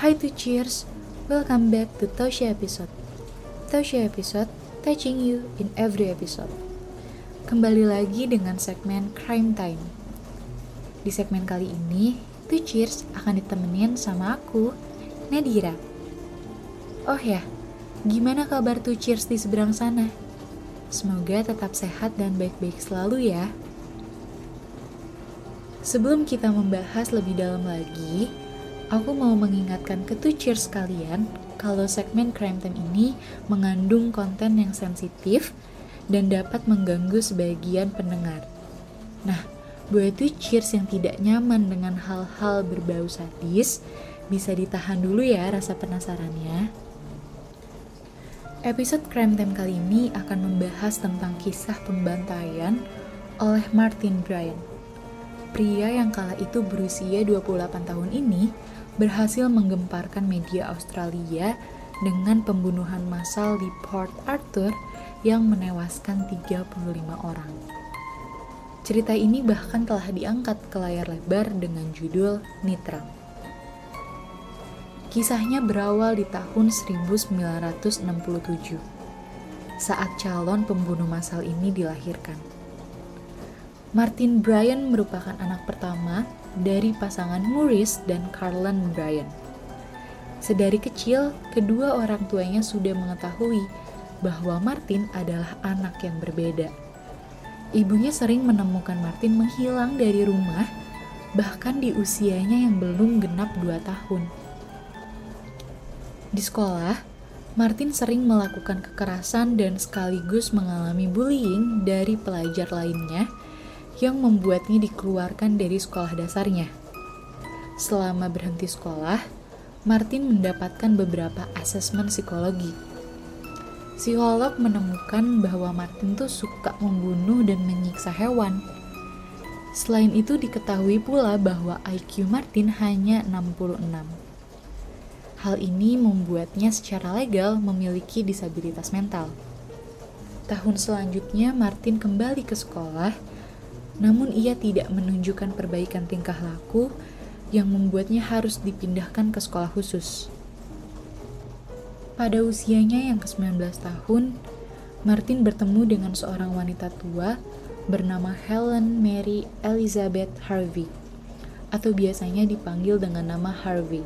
Hi to cheers, welcome back to Tosha episode. Tosha episode, touching you in every episode. Kembali lagi dengan segmen Crime Time. Di segmen kali ini, To Cheers akan ditemenin sama aku, Nadira. Oh ya, gimana kabar To Cheers di seberang sana? Semoga tetap sehat dan baik-baik selalu ya. Sebelum kita membahas lebih dalam lagi, aku mau mengingatkan ke cheers kalian kalau segmen Crime Time ini mengandung konten yang sensitif dan dapat mengganggu sebagian pendengar. Nah, buat cheers yang tidak nyaman dengan hal-hal berbau sadis, bisa ditahan dulu ya rasa penasarannya. Episode Crime Time kali ini akan membahas tentang kisah pembantaian oleh Martin Bryan Pria yang kala itu berusia 28 tahun ini berhasil menggemparkan media Australia dengan pembunuhan massal di Port Arthur yang menewaskan 35 orang. Cerita ini bahkan telah diangkat ke layar lebar dengan judul Nitra. Kisahnya berawal di tahun 1967 saat calon pembunuh massal ini dilahirkan. Martin Bryan merupakan anak pertama dari pasangan Maurice dan Carlin Bryan. Sedari kecil, kedua orang tuanya sudah mengetahui bahwa Martin adalah anak yang berbeda. Ibunya sering menemukan Martin menghilang dari rumah, bahkan di usianya yang belum genap dua tahun. Di sekolah, Martin sering melakukan kekerasan dan sekaligus mengalami bullying dari pelajar lainnya yang membuatnya dikeluarkan dari sekolah dasarnya. Selama berhenti sekolah, Martin mendapatkan beberapa asesmen psikologi. Psikolog menemukan bahwa Martin tuh suka membunuh dan menyiksa hewan. Selain itu diketahui pula bahwa IQ Martin hanya 66. Hal ini membuatnya secara legal memiliki disabilitas mental. Tahun selanjutnya Martin kembali ke sekolah namun ia tidak menunjukkan perbaikan tingkah laku yang membuatnya harus dipindahkan ke sekolah khusus. Pada usianya yang ke-19 tahun, Martin bertemu dengan seorang wanita tua bernama Helen Mary Elizabeth Harvey, atau biasanya dipanggil dengan nama Harvey.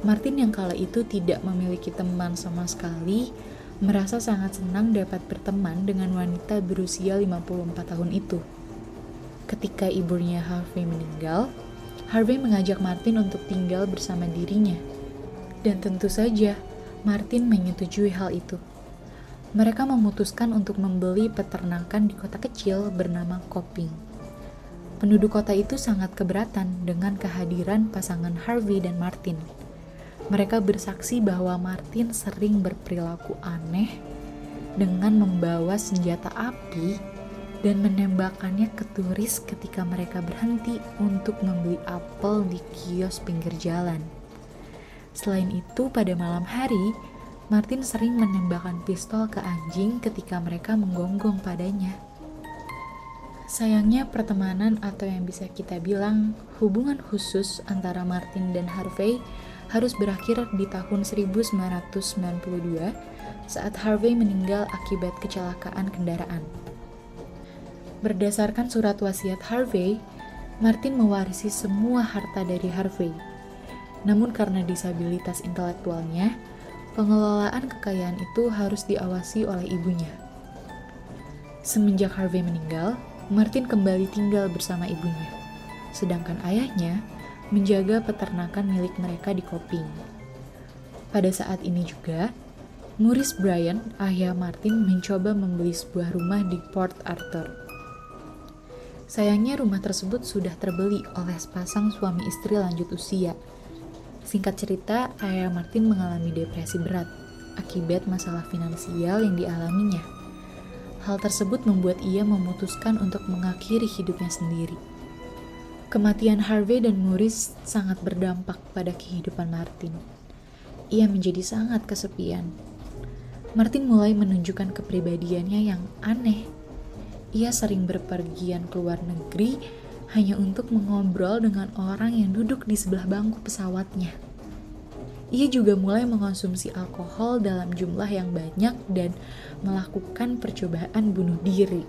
Martin yang kala itu tidak memiliki teman sama sekali, merasa sangat senang dapat berteman dengan wanita berusia 54 tahun itu. Ketika ibunya Harvey meninggal, Harvey mengajak Martin untuk tinggal bersama dirinya. Dan tentu saja, Martin menyetujui hal itu. Mereka memutuskan untuk membeli peternakan di kota kecil bernama Koping. Penduduk kota itu sangat keberatan dengan kehadiran pasangan Harvey dan Martin. Mereka bersaksi bahwa Martin sering berperilaku aneh dengan membawa senjata api dan menembakkannya ke turis ketika mereka berhenti untuk membeli apel di kios pinggir jalan. Selain itu, pada malam hari, Martin sering menembakkan pistol ke anjing ketika mereka menggonggong padanya. Sayangnya pertemanan atau yang bisa kita bilang hubungan khusus antara Martin dan Harvey harus berakhir di tahun 1992 saat Harvey meninggal akibat kecelakaan kendaraan. Berdasarkan surat wasiat Harvey, Martin mewarisi semua harta dari Harvey. Namun karena disabilitas intelektualnya, pengelolaan kekayaan itu harus diawasi oleh ibunya. Semenjak Harvey meninggal, Martin kembali tinggal bersama ibunya, sedangkan ayahnya menjaga peternakan milik mereka di Koping. Pada saat ini juga, Maurice Bryan, ayah Martin, mencoba membeli sebuah rumah di Port Arthur. Sayangnya rumah tersebut sudah terbeli oleh sepasang suami istri lanjut usia. Singkat cerita, ayah Martin mengalami depresi berat akibat masalah finansial yang dialaminya. Hal tersebut membuat ia memutuskan untuk mengakhiri hidupnya sendiri. Kematian Harvey dan Maurice sangat berdampak pada kehidupan Martin. Ia menjadi sangat kesepian. Martin mulai menunjukkan kepribadiannya yang aneh ia sering berpergian ke luar negeri hanya untuk mengobrol dengan orang yang duduk di sebelah bangku pesawatnya. Ia juga mulai mengonsumsi alkohol dalam jumlah yang banyak dan melakukan percobaan bunuh diri.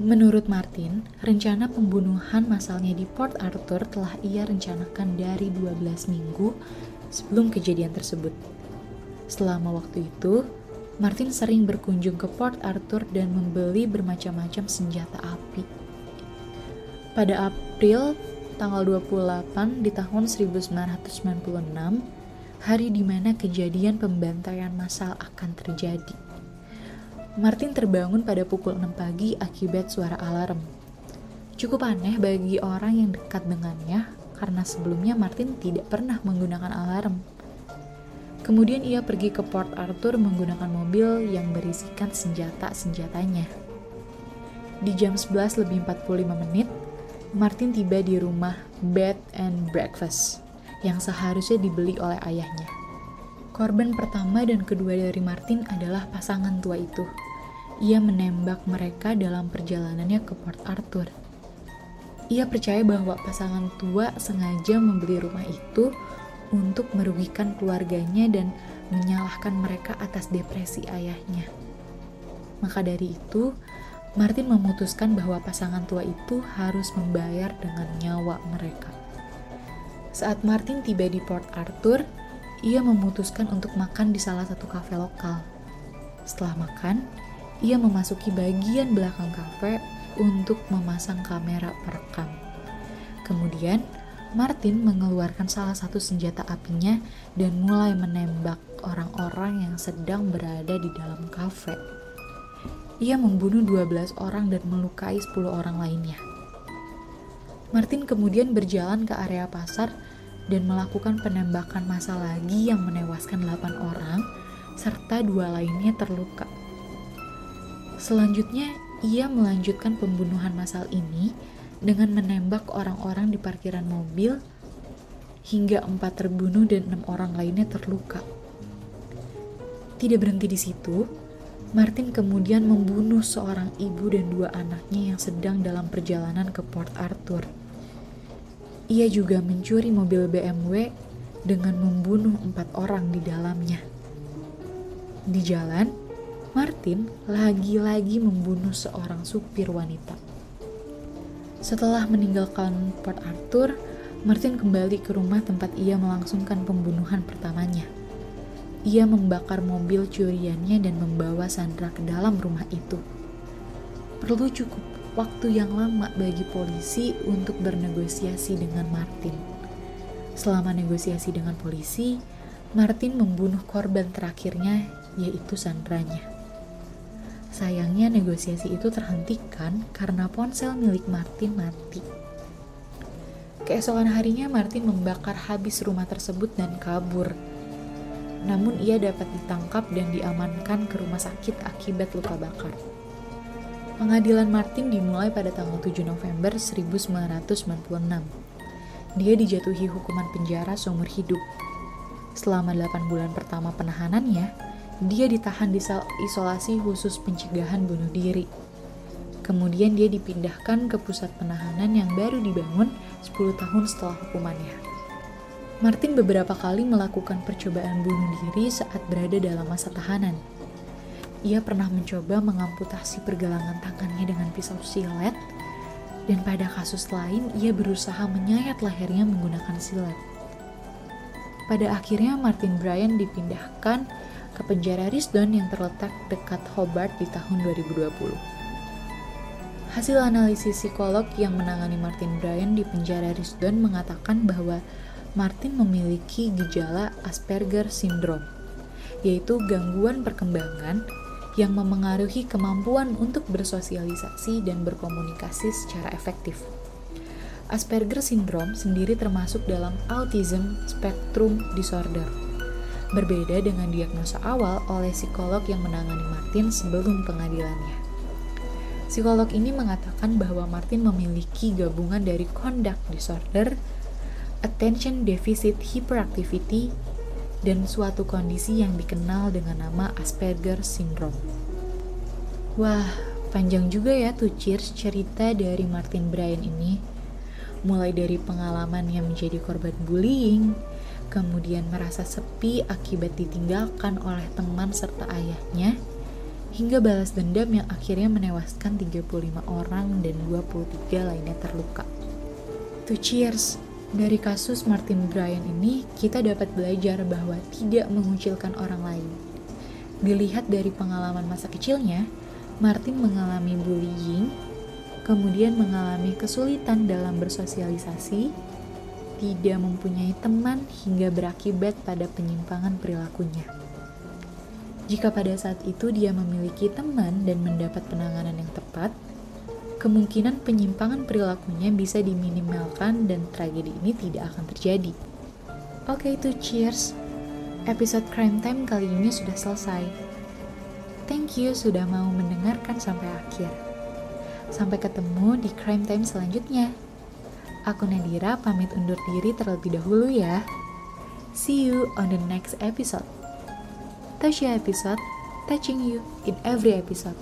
Menurut Martin, rencana pembunuhan masalnya di Port Arthur telah ia rencanakan dari 12 minggu sebelum kejadian tersebut. Selama waktu itu, Martin sering berkunjung ke Port Arthur dan membeli bermacam-macam senjata api. Pada April tanggal 28 di tahun 1996, hari di mana kejadian pembantaian massal akan terjadi. Martin terbangun pada pukul 6 pagi akibat suara alarm. Cukup aneh bagi orang yang dekat dengannya karena sebelumnya Martin tidak pernah menggunakan alarm. Kemudian ia pergi ke Port Arthur menggunakan mobil yang berisikan senjata-senjatanya. Di jam 11 lebih 45 menit, Martin tiba di rumah Bed and Breakfast yang seharusnya dibeli oleh ayahnya. Korban pertama dan kedua dari Martin adalah pasangan tua itu. Ia menembak mereka dalam perjalanannya ke Port Arthur. Ia percaya bahwa pasangan tua sengaja membeli rumah itu untuk merugikan keluarganya dan menyalahkan mereka atas depresi ayahnya. Maka dari itu, Martin memutuskan bahwa pasangan tua itu harus membayar dengan nyawa mereka. Saat Martin tiba di Port Arthur, ia memutuskan untuk makan di salah satu kafe lokal. Setelah makan, ia memasuki bagian belakang kafe untuk memasang kamera perekam. Kemudian, Martin mengeluarkan salah satu senjata apinya dan mulai menembak orang-orang yang sedang berada di dalam kafe. Ia membunuh 12 orang dan melukai 10 orang lainnya. Martin kemudian berjalan ke area pasar dan melakukan penembakan massa lagi yang menewaskan 8 orang serta dua lainnya terluka. Selanjutnya, ia melanjutkan pembunuhan massal ini dengan menembak orang-orang di parkiran mobil hingga empat terbunuh dan enam orang lainnya terluka. Tidak berhenti di situ, Martin kemudian membunuh seorang ibu dan dua anaknya yang sedang dalam perjalanan ke Port Arthur. Ia juga mencuri mobil BMW dengan membunuh empat orang di dalamnya. Di jalan, Martin lagi-lagi membunuh seorang supir wanita. Setelah meninggalkan Port Arthur, Martin kembali ke rumah tempat ia melangsungkan pembunuhan pertamanya. Ia membakar mobil curiannya dan membawa Sandra ke dalam rumah itu. Perlu cukup waktu yang lama bagi polisi untuk bernegosiasi dengan Martin. Selama negosiasi dengan polisi, Martin membunuh korban terakhirnya, yaitu Sandranya. Sayangnya negosiasi itu terhentikan karena ponsel milik Martin mati. Keesokan harinya Martin membakar habis rumah tersebut dan kabur namun ia dapat ditangkap dan diamankan ke rumah sakit akibat luka bakar. Pengadilan Martin dimulai pada tanggal 7 November 1996. Dia dijatuhi hukuman penjara seumur hidup. Selama 8 bulan pertama penahanannya, dia ditahan di sel isolasi khusus pencegahan bunuh diri. Kemudian dia dipindahkan ke pusat penahanan yang baru dibangun 10 tahun setelah hukumannya. Martin beberapa kali melakukan percobaan bunuh diri saat berada dalam masa tahanan. Ia pernah mencoba mengamputasi pergelangan tangannya dengan pisau silet, dan pada kasus lain ia berusaha menyayat lehernya menggunakan silet. Pada akhirnya Martin Bryan dipindahkan ke penjara Risdon yang terletak dekat Hobart di tahun 2020. Hasil analisis psikolog yang menangani Martin Bryan di penjara Risdon mengatakan bahwa Martin memiliki gejala Asperger syndrome, yaitu gangguan perkembangan yang memengaruhi kemampuan untuk bersosialisasi dan berkomunikasi secara efektif. Asperger syndrome sendiri termasuk dalam autism spectrum disorder. Berbeda dengan diagnosa awal oleh psikolog yang menangani Martin sebelum pengadilannya. Psikolog ini mengatakan bahwa Martin memiliki gabungan dari conduct disorder, attention deficit hyperactivity, dan suatu kondisi yang dikenal dengan nama Asperger syndrome. Wah, panjang juga ya tuh cheers cerita dari Martin Bryan ini. Mulai dari pengalaman yang menjadi korban bullying, kemudian merasa sepi akibat ditinggalkan oleh teman serta ayahnya, hingga balas dendam yang akhirnya menewaskan 35 orang dan 23 lainnya terluka. To cheers! Dari kasus Martin Bryan ini, kita dapat belajar bahwa tidak mengucilkan orang lain. Dilihat dari pengalaman masa kecilnya, Martin mengalami bullying, kemudian mengalami kesulitan dalam bersosialisasi, tidak mempunyai teman hingga berakibat pada penyimpangan perilakunya. Jika pada saat itu dia memiliki teman dan mendapat penanganan yang tepat, kemungkinan penyimpangan perilakunya bisa diminimalkan dan tragedi ini tidak akan terjadi. Oke, okay, itu cheers. Episode Crime Time kali ini sudah selesai. Thank you sudah mau mendengarkan sampai akhir. Sampai ketemu di Crime Time selanjutnya. Aku Nadira pamit undur diri terlebih dahulu ya. See you on the next episode. Tasha episode, touching you in every episode.